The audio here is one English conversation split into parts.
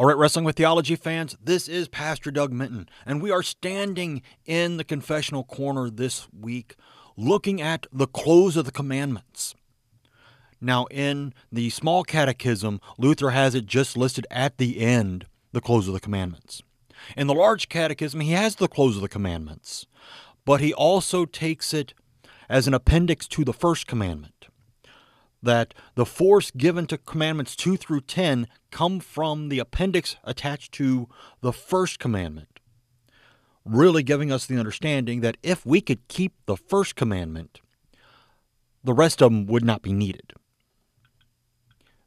All right, Wrestling with Theology fans, this is Pastor Doug Minton, and we are standing in the confessional corner this week looking at the close of the commandments. Now, in the small catechism, Luther has it just listed at the end, the close of the commandments. In the large catechism, he has the close of the commandments, but he also takes it as an appendix to the first commandment that the force given to commandments 2 through 10 come from the appendix attached to the first commandment, really giving us the understanding that if we could keep the first commandment, the rest of them would not be needed.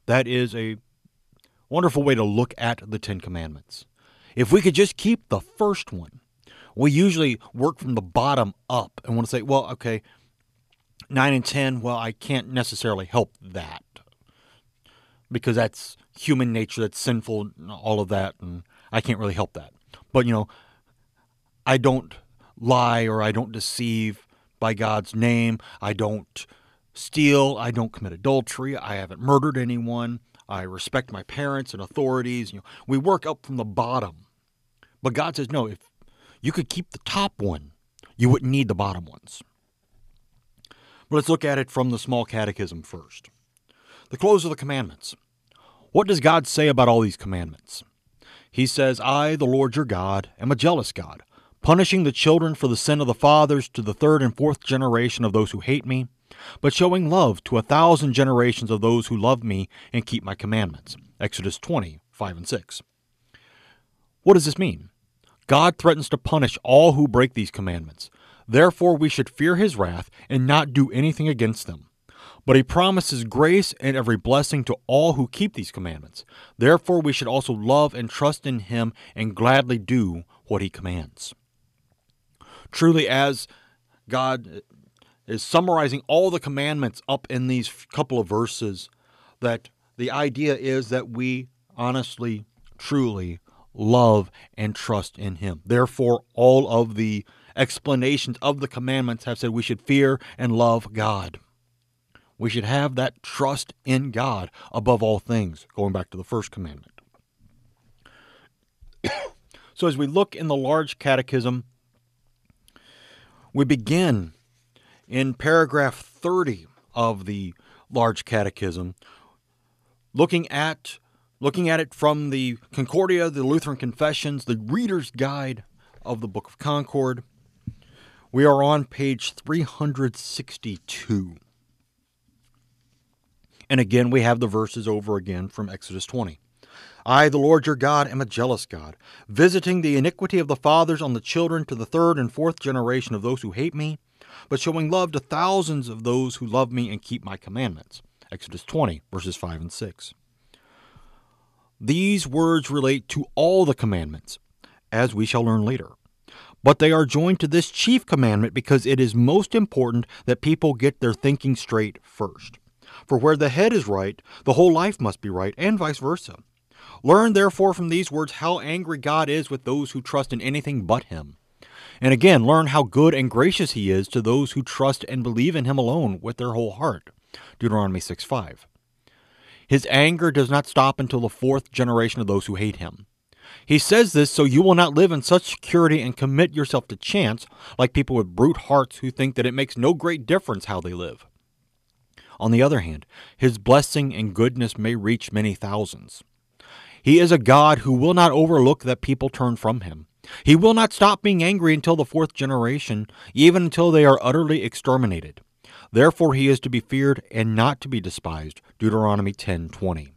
That is a wonderful way to look at the Ten Commandments. If we could just keep the first one, we usually work from the bottom up and want to say, well, okay, 9 and 10, well, I can't necessarily help that because that's human nature, that's sinful, all of that, and I can't really help that. But, you know, I don't lie or I don't deceive by God's name. I don't steal. I don't commit adultery. I haven't murdered anyone. I respect my parents and authorities. You know, we work up from the bottom. But God says, no, if you could keep the top one, you wouldn't need the bottom ones. Let's look at it from the small catechism first. The close of the commandments. What does God say about all these commandments? He says, I, the Lord your God, am a jealous God, punishing the children for the sin of the fathers to the third and fourth generation of those who hate me, but showing love to a thousand generations of those who love me and keep my commandments. Exodus 20, 5 and 6. What does this mean? God threatens to punish all who break these commandments, Therefore, we should fear his wrath and not do anything against them. But he promises grace and every blessing to all who keep these commandments. Therefore, we should also love and trust in him and gladly do what he commands. Truly, as God is summarizing all the commandments up in these couple of verses, that the idea is that we honestly, truly love and trust in him. Therefore, all of the explanations of the commandments have said we should fear and love God. We should have that trust in God above all things, going back to the first commandment. so, as we look in the large catechism, we begin in paragraph 30 of the large catechism looking at looking at it from the concordia the lutheran confessions the reader's guide of the book of concord we are on page 362. And again, we have the verses over again from Exodus 20. I, the Lord your God, am a jealous God, visiting the iniquity of the fathers on the children to the third and fourth generation of those who hate me, but showing love to thousands of those who love me and keep my commandments. Exodus 20, verses 5 and 6. These words relate to all the commandments, as we shall learn later. But they are joined to this chief commandment because it is most important that people get their thinking straight first. For where the head is right, the whole life must be right, and vice versa. Learn therefore from these words how angry God is with those who trust in anything but Him. And again, learn how good and gracious He is to those who trust and believe in Him alone with their whole heart. Deuteronomy 6 5. His anger does not stop until the fourth generation of those who hate Him. He says this so you will not live in such security and commit yourself to chance like people with brute hearts who think that it makes no great difference how they live. On the other hand, his blessing and goodness may reach many thousands. He is a God who will not overlook that people turn from him. He will not stop being angry until the fourth generation, even until they are utterly exterminated. Therefore he is to be feared and not to be despised. Deuteronomy 10:20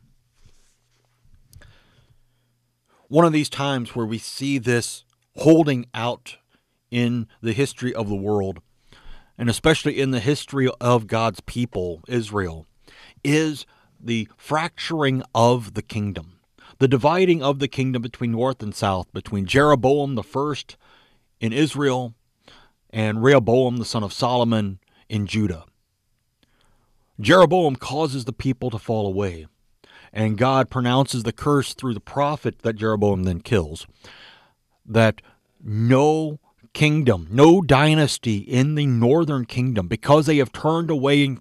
one of these times where we see this holding out in the history of the world, and especially in the history of God's people, Israel, is the fracturing of the kingdom, the dividing of the kingdom between north and south, between Jeroboam the first in Israel and Rehoboam the son of Solomon in Judah. Jeroboam causes the people to fall away and God pronounces the curse through the prophet that Jeroboam then kills that no kingdom, no dynasty in the northern kingdom, because they have turned away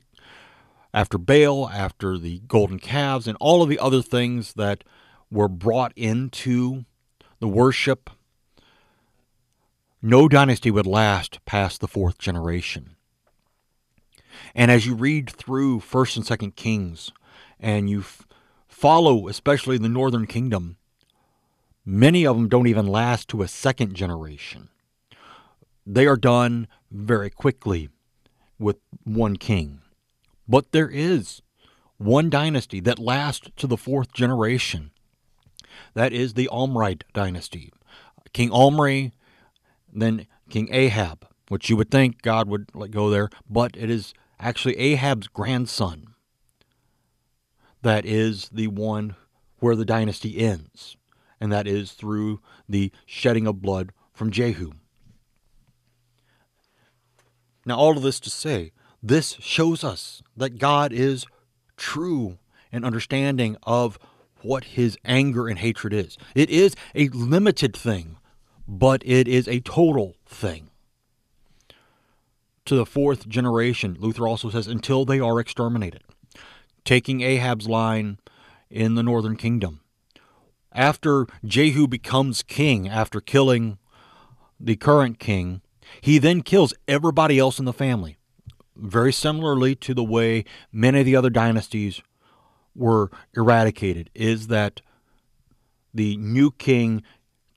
after Baal, after the golden calves, and all of the other things that were brought into the worship, no dynasty would last past the fourth generation. And as you read through 1st and 2nd Kings and you f- follow especially the northern kingdom, many of them don't even last to a second generation. They are done very quickly with one king. But there is one dynasty that lasts to the fourth generation. That is the Omride dynasty. King Omri, then King Ahab, which you would think God would let go there, but it is actually Ahab's grandson that is the one where the dynasty ends, and that is through the shedding of blood from Jehu. Now, all of this to say, this shows us that God is true in understanding of what his anger and hatred is. It is a limited thing, but it is a total thing. To the fourth generation, Luther also says, until they are exterminated. Taking Ahab's line in the northern kingdom. After Jehu becomes king, after killing the current king, he then kills everybody else in the family. Very similarly to the way many of the other dynasties were eradicated, is that the new king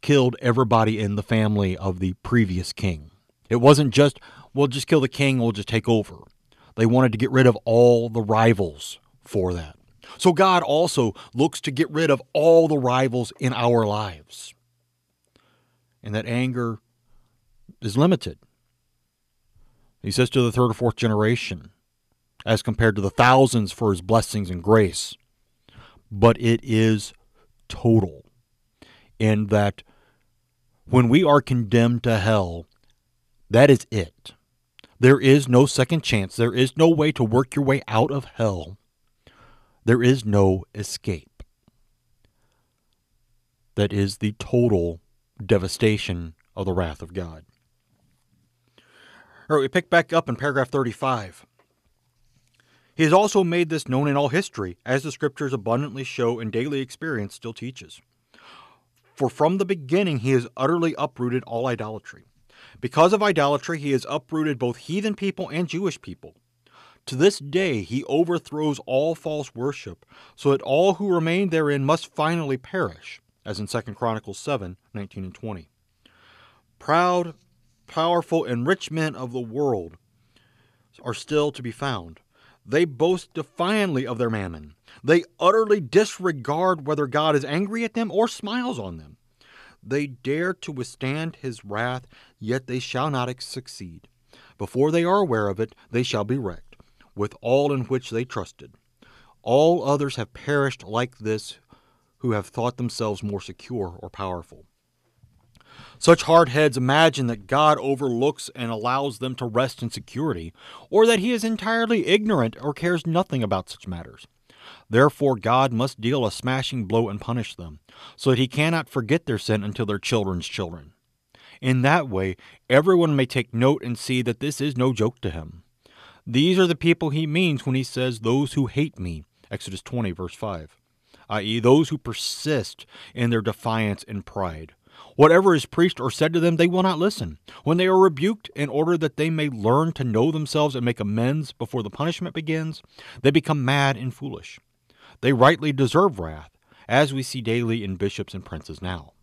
killed everybody in the family of the previous king. It wasn't just, we'll just kill the king, we'll just take over. They wanted to get rid of all the rivals for that. So God also looks to get rid of all the rivals in our lives. And that anger is limited. He says to the third or fourth generation, as compared to the thousands for his blessings and grace. But it is total in that when we are condemned to hell, that is it. There is no second chance. There is no way to work your way out of hell. There is no escape. That is the total devastation of the wrath of God. All right, we pick back up in paragraph 35. He has also made this known in all history, as the scriptures abundantly show and daily experience still teaches. For from the beginning he has utterly uprooted all idolatry. Because of idolatry, he has uprooted both heathen people and Jewish people. To this day, he overthrows all false worship, so that all who remain therein must finally perish, as in 2 Chronicles 7 19 and 20. Proud, powerful, and rich men of the world are still to be found. They boast defiantly of their mammon. They utterly disregard whether God is angry at them or smiles on them. They dare to withstand his wrath, yet they shall not succeed. Before they are aware of it, they shall be wrecked, with all in which they trusted. All others have perished like this who have thought themselves more secure or powerful. Such hard heads imagine that God overlooks and allows them to rest in security, or that he is entirely ignorant or cares nothing about such matters. Therefore, God must deal a smashing blow and punish them, so that he cannot forget their sin until their children's children. In that way, everyone may take note and see that this is no joke to him. These are the people he means when he says, Those who hate me, Exodus 20, verse 5, i.e., those who persist in their defiance and pride. Whatever is preached or said to them, they will not listen. When they are rebuked, in order that they may learn to know themselves and make amends before the punishment begins, they become mad and foolish. They rightly deserve wrath, as we see daily in bishops and princes now.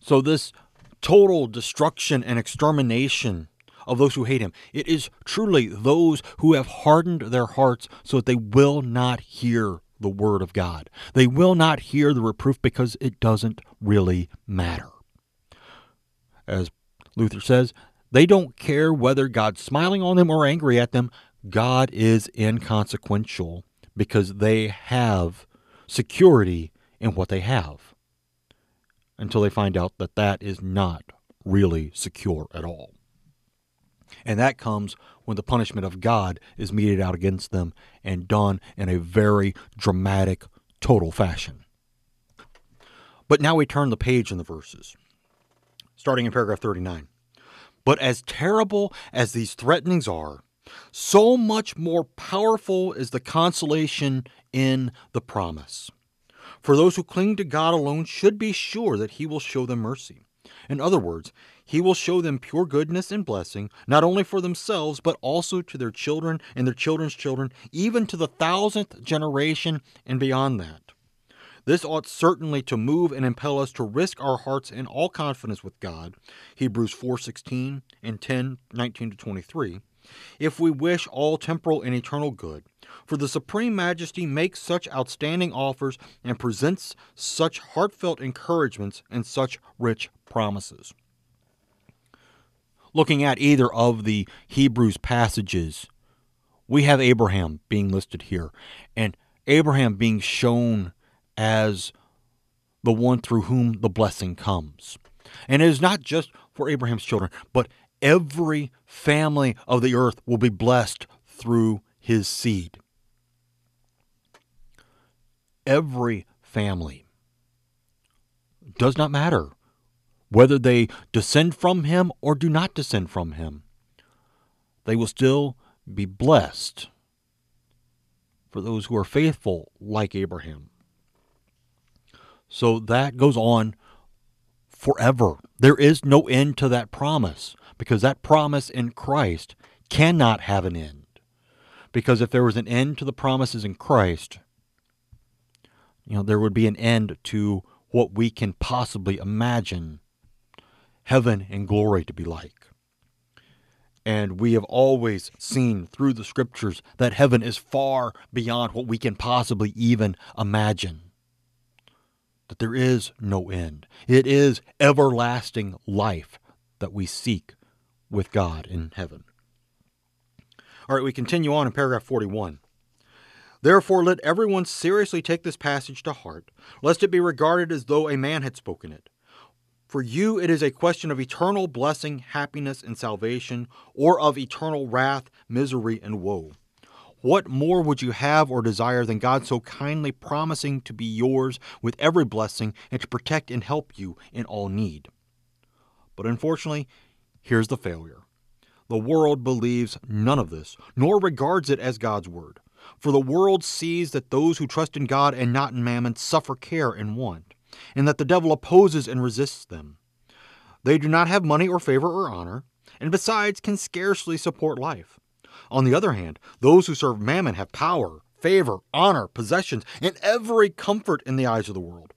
So, this total destruction and extermination of those who hate him, it is truly those who have hardened their hearts so that they will not hear the word of God. They will not hear the reproof because it doesn't really matter. As Luther says, they don't care whether God's smiling on them or angry at them. God is inconsequential because they have security in what they have until they find out that that is not really secure at all. And that comes when the punishment of God is meted out against them and done in a very dramatic, total fashion. But now we turn the page in the verses, starting in paragraph 39. But as terrible as these threatenings are, so much more powerful is the consolation in the promise. For those who cling to God alone should be sure that He will show them mercy. In other words, He will show them pure goodness and blessing, not only for themselves, but also to their children and their children's children, even to the thousandth generation and beyond that. This ought certainly to move and impel us to risk our hearts in all confidence with God, Hebrews 4:16 and 10:19 to 23, if we wish all temporal and eternal good. For the supreme majesty makes such outstanding offers and presents such heartfelt encouragements and such rich promises. Looking at either of the Hebrews passages, we have Abraham being listed here, and Abraham being shown as the one through whom the blessing comes. And it is not just for Abraham's children, but every family of the earth will be blessed through his seed. Every family does not matter whether they descend from him or do not descend from him. They will still be blessed for those who are faithful like Abraham. So that goes on forever. There is no end to that promise because that promise in Christ cannot have an end. Because if there was an end to the promises in Christ, you know, there would be an end to what we can possibly imagine heaven and glory to be like. And we have always seen through the scriptures that heaven is far beyond what we can possibly even imagine that there is no end. It is everlasting life that we seek with God in heaven. All right, we continue on in paragraph 41. Therefore, let everyone seriously take this passage to heart, lest it be regarded as though a man had spoken it. For you, it is a question of eternal blessing, happiness, and salvation, or of eternal wrath, misery, and woe. What more would you have or desire than God so kindly promising to be yours with every blessing and to protect and help you in all need? But unfortunately, here's the failure. The world believes none of this, nor regards it as God's word. For the world sees that those who trust in God and not in mammon suffer care and want, and that the devil opposes and resists them. They do not have money or favor or honor, and besides can scarcely support life. On the other hand, those who serve mammon have power, favor, honor, possessions, and every comfort in the eyes of the world.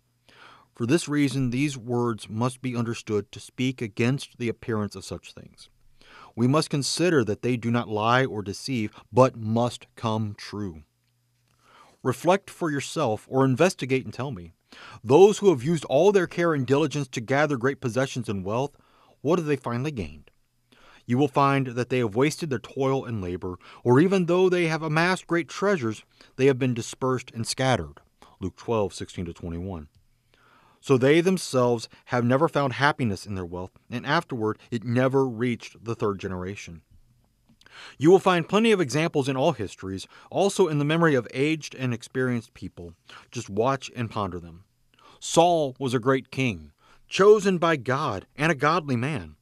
For this reason, these words must be understood to speak against the appearance of such things. We must consider that they do not lie or deceive, but must come true. Reflect for yourself or investigate and tell me. Those who have used all their care and diligence to gather great possessions and wealth, what have they finally gained? you will find that they have wasted their toil and labor, or even though they have amassed great treasures, they have been dispersed and scattered. Luke 12, 16 to 21. So they themselves have never found happiness in their wealth, and afterward it never reached the third generation. You will find plenty of examples in all histories, also in the memory of aged and experienced people. Just watch and ponder them. Saul was a great king, chosen by God and a godly man.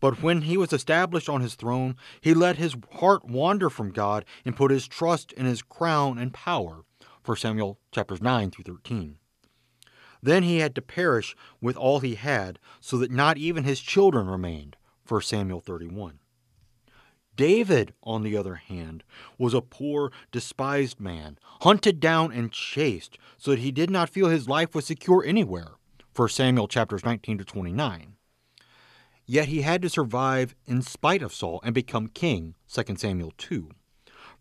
But when he was established on his throne, he let his heart wander from God and put his trust in his crown and power. 1 Samuel chapters 9 through 13. Then he had to perish with all he had, so that not even his children remained. 1 Samuel 31. David, on the other hand, was a poor, despised man, hunted down and chased, so that he did not feel his life was secure anywhere. 1 Samuel chapters 19 to 29. Yet he had to survive in spite of Saul and become king, 2 Samuel 2.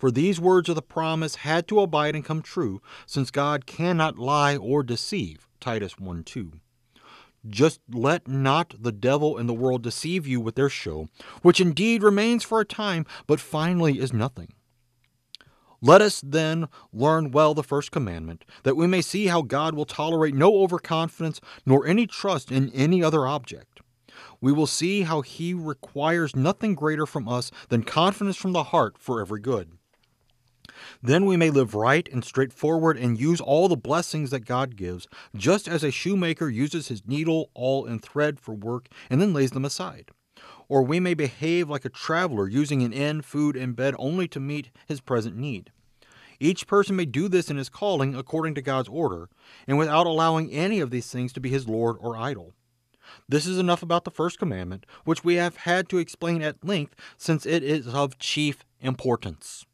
For these words of the promise had to abide and come true, since God cannot lie or deceive, Titus 1 2. Just let not the devil and the world deceive you with their show, which indeed remains for a time, but finally is nothing. Let us then learn well the first commandment, that we may see how God will tolerate no overconfidence nor any trust in any other object we will see how he requires nothing greater from us than confidence from the heart for every good. Then we may live right and straightforward and use all the blessings that God gives, just as a shoemaker uses his needle, awl, and thread for work and then lays them aside. Or we may behave like a traveler, using an inn, food, and bed only to meet his present need. Each person may do this in his calling according to God's order, and without allowing any of these things to be his Lord or idol. This is enough about the first commandment, which we have had to explain at length since it is of chief importance.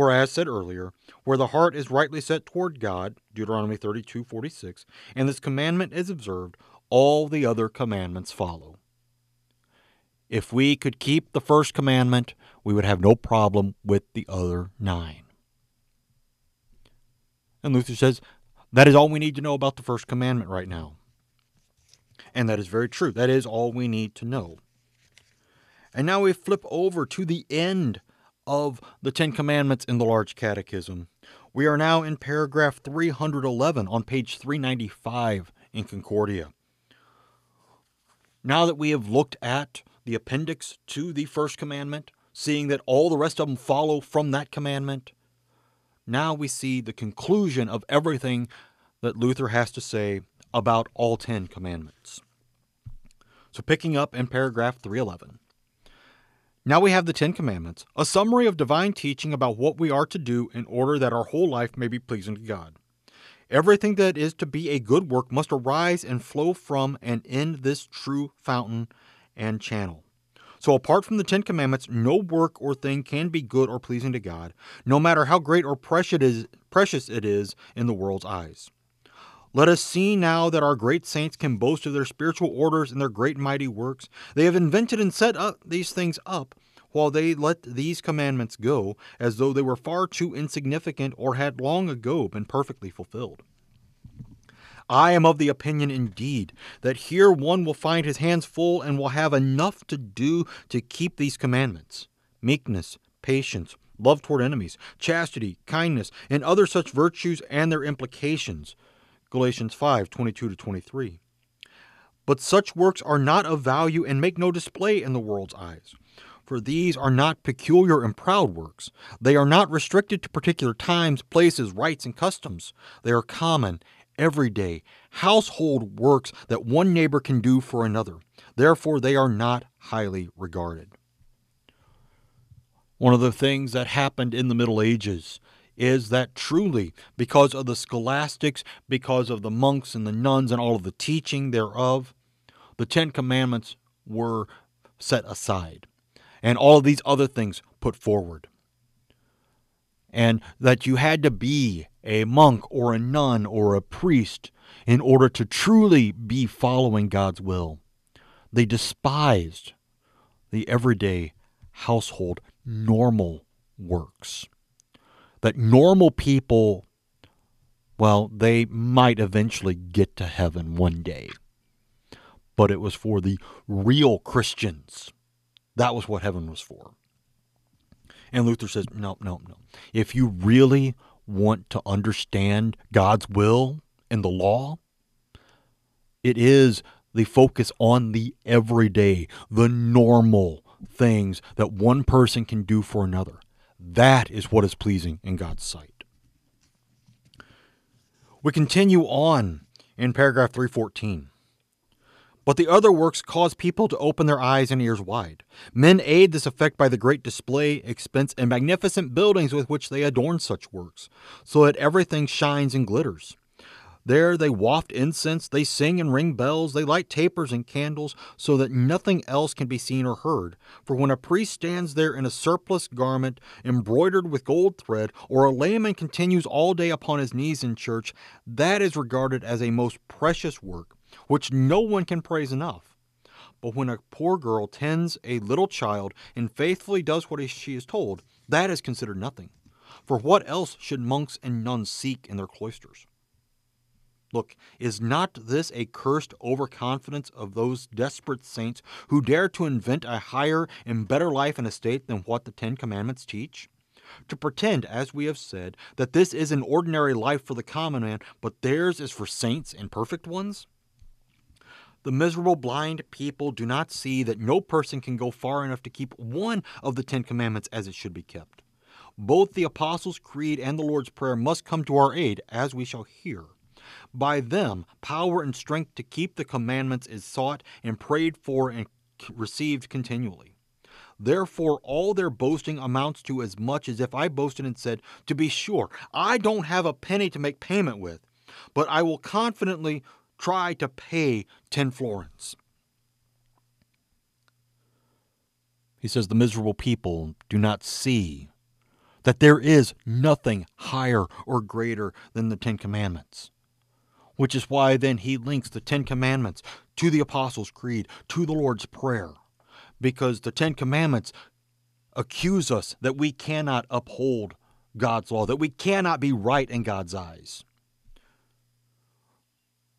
For as said earlier, where the heart is rightly set toward God, Deuteronomy 32 46, and this commandment is observed, all the other commandments follow. If we could keep the first commandment, we would have no problem with the other nine. And Luther says that is all we need to know about the first commandment right now. And that is very true. That is all we need to know. And now we flip over to the end of the Ten Commandments in the Large Catechism. We are now in paragraph 311 on page 395 in Concordia. Now that we have looked at the appendix to the first commandment, seeing that all the rest of them follow from that commandment, now we see the conclusion of everything that Luther has to say about all Ten Commandments. So, picking up in paragraph 311. Now we have the Ten Commandments, a summary of divine teaching about what we are to do in order that our whole life may be pleasing to God. Everything that is to be a good work must arise and flow from and in this true fountain and channel. So, apart from the Ten Commandments, no work or thing can be good or pleasing to God, no matter how great or precious it is in the world's eyes. Let us see now that our great saints can boast of their spiritual orders and their great mighty works. They have invented and set up these things up, while they let these commandments go, as though they were far too insignificant or had long ago been perfectly fulfilled. I am of the opinion, indeed, that here one will find his hands full and will have enough to do to keep these commandments meekness, patience, love toward enemies, chastity, kindness, and other such virtues and their implications Galatians 5 22 23. But such works are not of value and make no display in the world's eyes. For these are not peculiar and proud works. They are not restricted to particular times, places, rites, and customs. They are common, everyday, household works that one neighbor can do for another. Therefore, they are not highly regarded. One of the things that happened in the Middle Ages is that truly, because of the scholastics, because of the monks and the nuns and all of the teaching thereof, the Ten Commandments were set aside and all of these other things put forward. And that you had to be a monk or a nun or a priest in order to truly be following God's will. They despised the everyday household normal works that normal people, well, they might eventually get to heaven one day. But it was for the real Christians. That was what heaven was for. And Luther says, no, no, no. If you really want to understand God's will and the law, it is the focus on the everyday, the normal things that one person can do for another. That is what is pleasing in God's sight. We continue on in paragraph 314. But the other works cause people to open their eyes and ears wide. Men aid this effect by the great display, expense, and magnificent buildings with which they adorn such works, so that everything shines and glitters. There they waft incense, they sing and ring bells, they light tapers and candles, so that nothing else can be seen or heard. For when a priest stands there in a surplice garment embroidered with gold thread, or a layman continues all day upon his knees in church, that is regarded as a most precious work, which no one can praise enough. But when a poor girl tends a little child and faithfully does what she is told, that is considered nothing. For what else should monks and nuns seek in their cloisters? Look, is not this a cursed overconfidence of those desperate saints who dare to invent a higher and better life and estate than what the Ten Commandments teach? To pretend, as we have said, that this is an ordinary life for the common man, but theirs is for saints and perfect ones? The miserable blind people do not see that no person can go far enough to keep one of the Ten Commandments as it should be kept. Both the Apostles' Creed and the Lord's Prayer must come to our aid, as we shall hear. By them, power and strength to keep the commandments is sought and prayed for and received continually. Therefore, all their boasting amounts to as much as if I boasted and said, To be sure, I don't have a penny to make payment with, but I will confidently try to pay 10 florins. He says, The miserable people do not see that there is nothing higher or greater than the Ten Commandments. Which is why then he links the Ten Commandments to the Apostles' Creed, to the Lord's Prayer, because the Ten Commandments accuse us that we cannot uphold God's law, that we cannot be right in God's eyes.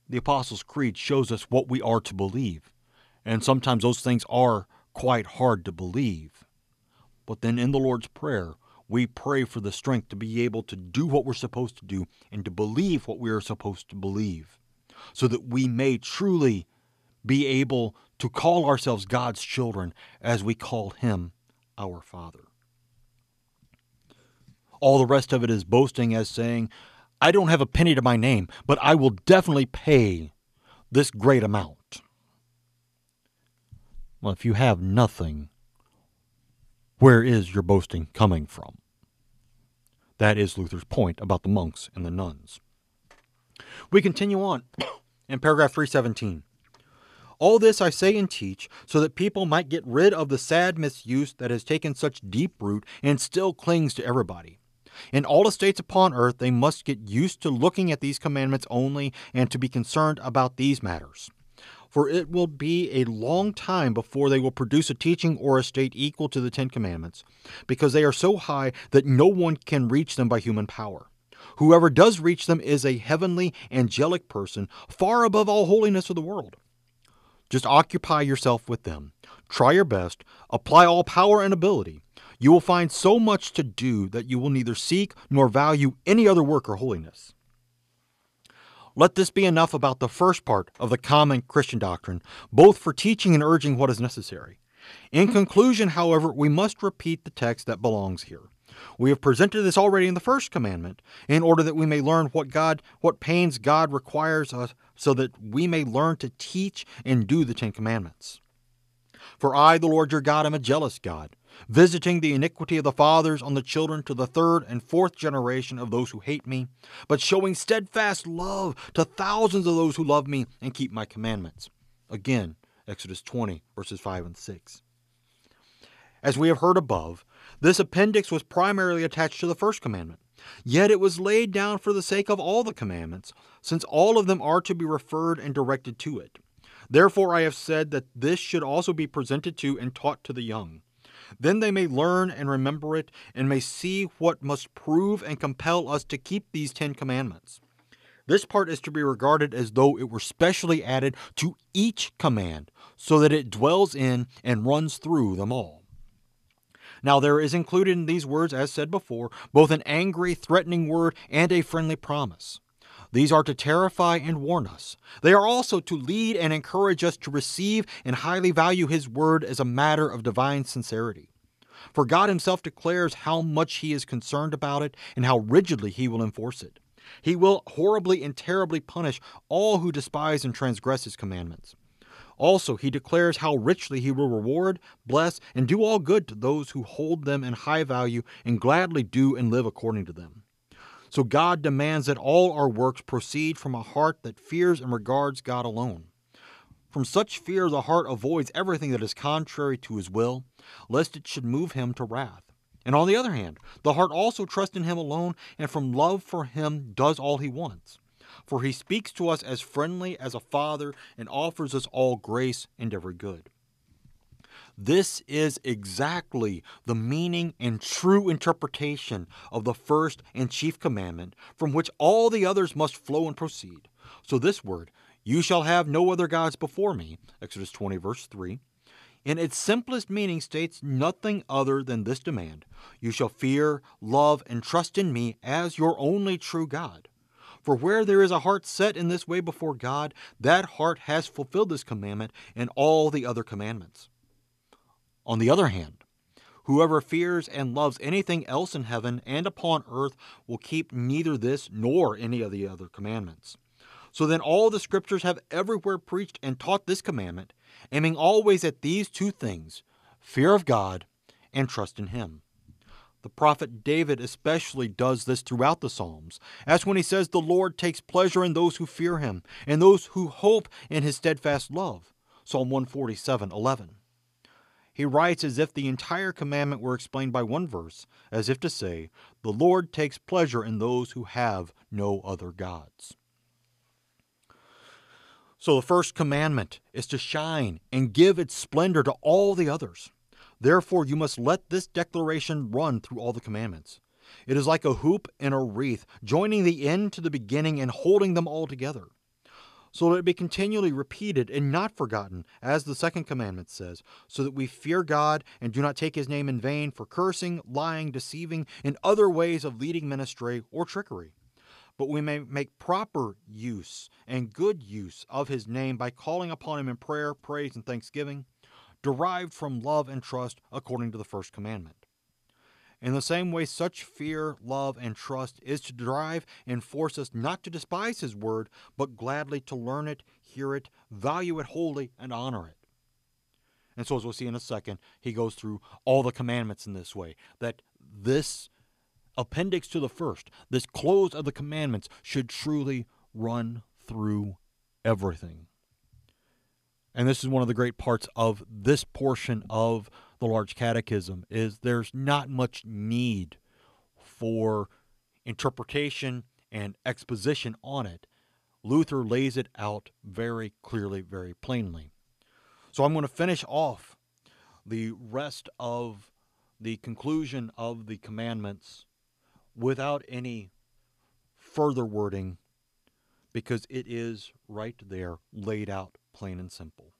The Apostles' Creed shows us what we are to believe, and sometimes those things are quite hard to believe. But then in the Lord's Prayer, we pray for the strength to be able to do what we're supposed to do and to believe what we are supposed to believe, so that we may truly be able to call ourselves God's children as we call Him our Father. All the rest of it is boasting as saying, I don't have a penny to my name, but I will definitely pay this great amount. Well, if you have nothing, where is your boasting coming from? That is Luther's point about the monks and the nuns. We continue on in paragraph 317. All this I say and teach so that people might get rid of the sad misuse that has taken such deep root and still clings to everybody. In all estates upon earth, they must get used to looking at these commandments only and to be concerned about these matters for it will be a long time before they will produce a teaching or a state equal to the Ten Commandments, because they are so high that no one can reach them by human power. Whoever does reach them is a heavenly, angelic person, far above all holiness of the world. Just occupy yourself with them. Try your best. Apply all power and ability. You will find so much to do that you will neither seek nor value any other work or holiness. Let this be enough about the first part of the common Christian doctrine, both for teaching and urging what is necessary. In conclusion, however, we must repeat the text that belongs here. We have presented this already in the first commandment, in order that we may learn what God, what pains God requires us, so that we may learn to teach and do the Ten Commandments. For I, the Lord your God, am a jealous God visiting the iniquity of the fathers on the children to the third and fourth generation of those who hate me, but showing steadfast love to thousands of those who love me and keep my commandments. Again, Exodus 20, verses 5 and 6. As we have heard above, this appendix was primarily attached to the first commandment. Yet it was laid down for the sake of all the commandments, since all of them are to be referred and directed to it. Therefore, I have said that this should also be presented to and taught to the young. Then they may learn and remember it, and may see what must prove and compel us to keep these Ten Commandments. This part is to be regarded as though it were specially added to each command, so that it dwells in and runs through them all. Now, there is included in these words, as said before, both an angry, threatening word and a friendly promise. These are to terrify and warn us. They are also to lead and encourage us to receive and highly value His Word as a matter of divine sincerity. For God Himself declares how much He is concerned about it and how rigidly He will enforce it. He will horribly and terribly punish all who despise and transgress His commandments. Also, He declares how richly He will reward, bless, and do all good to those who hold them in high value and gladly do and live according to them. So God demands that all our works proceed from a heart that fears and regards God alone. From such fear, the heart avoids everything that is contrary to his will, lest it should move him to wrath. And on the other hand, the heart also trusts in him alone, and from love for him does all he wants. For he speaks to us as friendly as a father and offers us all grace and every good. This is exactly the meaning and true interpretation of the first and chief commandment, from which all the others must flow and proceed. So, this word, you shall have no other gods before me, Exodus 20, verse 3, in its simplest meaning states nothing other than this demand You shall fear, love, and trust in me as your only true God. For where there is a heart set in this way before God, that heart has fulfilled this commandment and all the other commandments. On the other hand, whoever fears and loves anything else in heaven and upon earth will keep neither this nor any of the other commandments. So then, all the scriptures have everywhere preached and taught this commandment, aiming always at these two things fear of God and trust in Him. The prophet David especially does this throughout the Psalms, as when he says, The Lord takes pleasure in those who fear him, and those who hope in his steadfast love. Psalm 147 11. He writes as if the entire commandment were explained by one verse, as if to say, The Lord takes pleasure in those who have no other gods. So the first commandment is to shine and give its splendor to all the others. Therefore, you must let this declaration run through all the commandments. It is like a hoop and a wreath, joining the end to the beginning and holding them all together so that it be continually repeated and not forgotten, as the second commandment says, so that we fear God and do not take his name in vain for cursing, lying, deceiving, and other ways of leading men astray or trickery. But we may make proper use and good use of his name by calling upon him in prayer, praise, and thanksgiving, derived from love and trust according to the first commandment. In the same way, such fear, love, and trust is to drive and force us not to despise His word, but gladly to learn it, hear it, value it wholly, and honor it. And so, as we'll see in a second, he goes through all the commandments in this way that this appendix to the first, this close of the commandments, should truly run through everything. And this is one of the great parts of this portion of the large catechism is there's not much need for interpretation and exposition on it. Luther lays it out very clearly, very plainly. So I'm going to finish off the rest of the conclusion of the commandments without any further wording because it is right there laid out plain and simple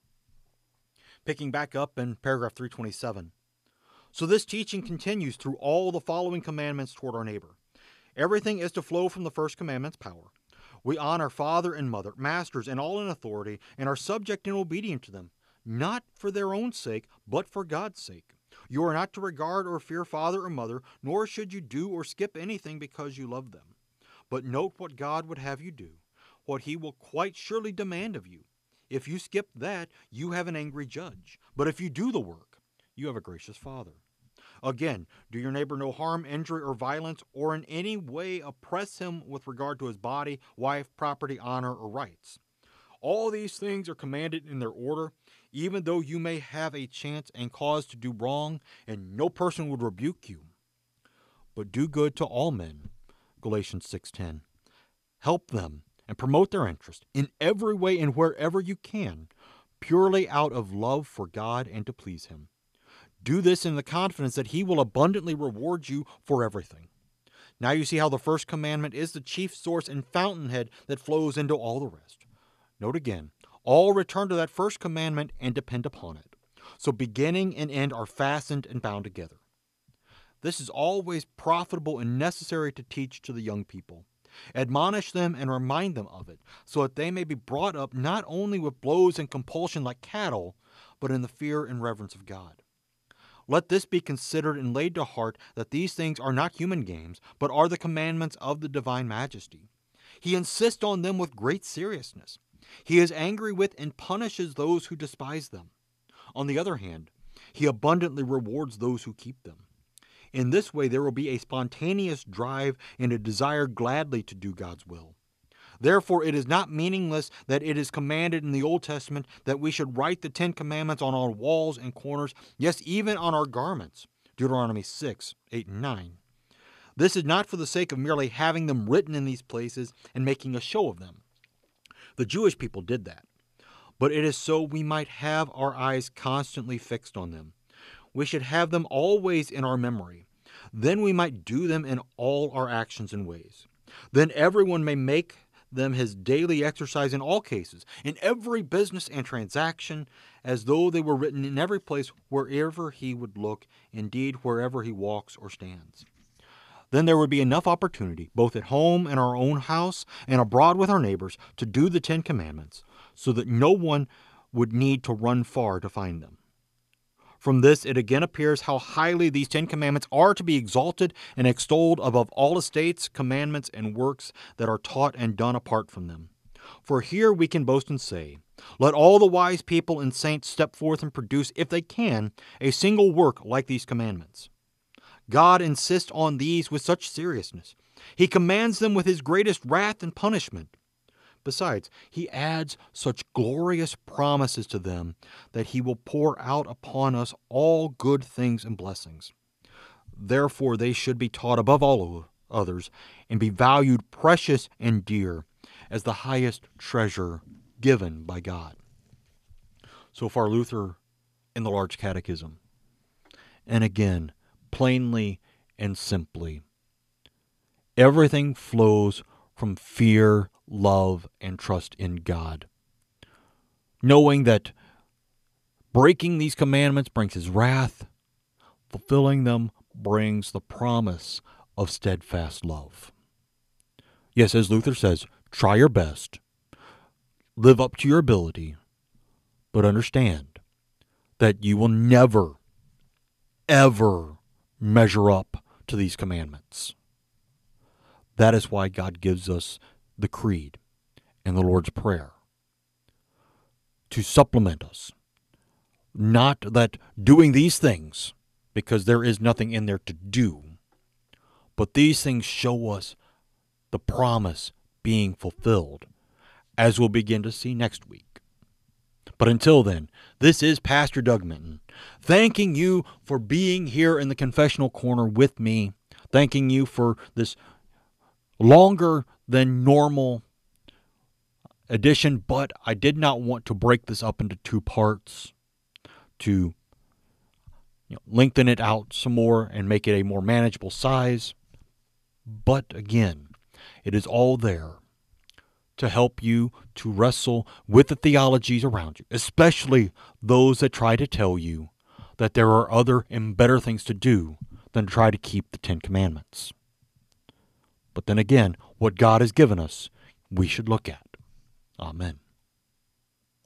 picking back up in paragraph 327. So this teaching continues through all the following commandments toward our neighbor. Everything is to flow from the first commandment's power. We honor father and mother, masters, and all in authority, and are subject and obedient to them, not for their own sake, but for God's sake. You are not to regard or fear father or mother, nor should you do or skip anything because you love them. But note what God would have you do, what he will quite surely demand of you. If you skip that, you have an angry judge. But if you do the work, you have a gracious Father. Again, do your neighbor no harm, injury, or violence, or in any way oppress him with regard to his body, wife, property, honor, or rights. All these things are commanded in their order, even though you may have a chance and cause to do wrong, and no person would rebuke you. But do good to all men. Galatians 6:10. Help them and promote their interest in every way and wherever you can, purely out of love for God and to please Him. Do this in the confidence that He will abundantly reward you for everything. Now you see how the first commandment is the chief source and fountainhead that flows into all the rest. Note again, all return to that first commandment and depend upon it. So beginning and end are fastened and bound together. This is always profitable and necessary to teach to the young people. Admonish them and remind them of it, so that they may be brought up not only with blows and compulsion like cattle, but in the fear and reverence of God. Let this be considered and laid to heart that these things are not human games, but are the commandments of the divine majesty. He insists on them with great seriousness. He is angry with and punishes those who despise them. On the other hand, he abundantly rewards those who keep them. In this way, there will be a spontaneous drive and a desire gladly to do God's will. Therefore, it is not meaningless that it is commanded in the Old Testament that we should write the Ten Commandments on our walls and corners, yes, even on our garments. Deuteronomy 6, 8, and 9. This is not for the sake of merely having them written in these places and making a show of them. The Jewish people did that. But it is so we might have our eyes constantly fixed on them we should have them always in our memory. Then we might do them in all our actions and ways. Then everyone may make them his daily exercise in all cases, in every business and transaction, as though they were written in every place wherever he would look, indeed, wherever he walks or stands. Then there would be enough opportunity, both at home in our own house and abroad with our neighbors, to do the Ten Commandments, so that no one would need to run far to find them. From this, it again appears how highly these Ten Commandments are to be exalted and extolled above all estates, commandments, and works that are taught and done apart from them. For here we can boast and say, Let all the wise people and saints step forth and produce, if they can, a single work like these commandments. God insists on these with such seriousness. He commands them with his greatest wrath and punishment. Besides, he adds such glorious promises to them that he will pour out upon us all good things and blessings. Therefore, they should be taught above all others and be valued precious and dear as the highest treasure given by God. So far, Luther in the Large Catechism. And again, plainly and simply, everything flows from fear, love, and trust in God. Knowing that breaking these commandments brings his wrath, fulfilling them brings the promise of steadfast love. Yes, as Luther says, try your best, live up to your ability, but understand that you will never, ever measure up to these commandments. That is why God gives us the Creed and the Lord's Prayer to supplement us. Not that doing these things, because there is nothing in there to do, but these things show us the promise being fulfilled, as we'll begin to see next week. But until then, this is Pastor Doug Minton, thanking you for being here in the confessional corner with me, thanking you for this longer than normal edition, but I did not want to break this up into two parts to you know, lengthen it out some more and make it a more manageable size. But again, it is all there to help you to wrestle with the theologies around you, especially those that try to tell you that there are other and better things to do than to try to keep the Ten Commandments. But then again, what God has given us, we should look at. Amen.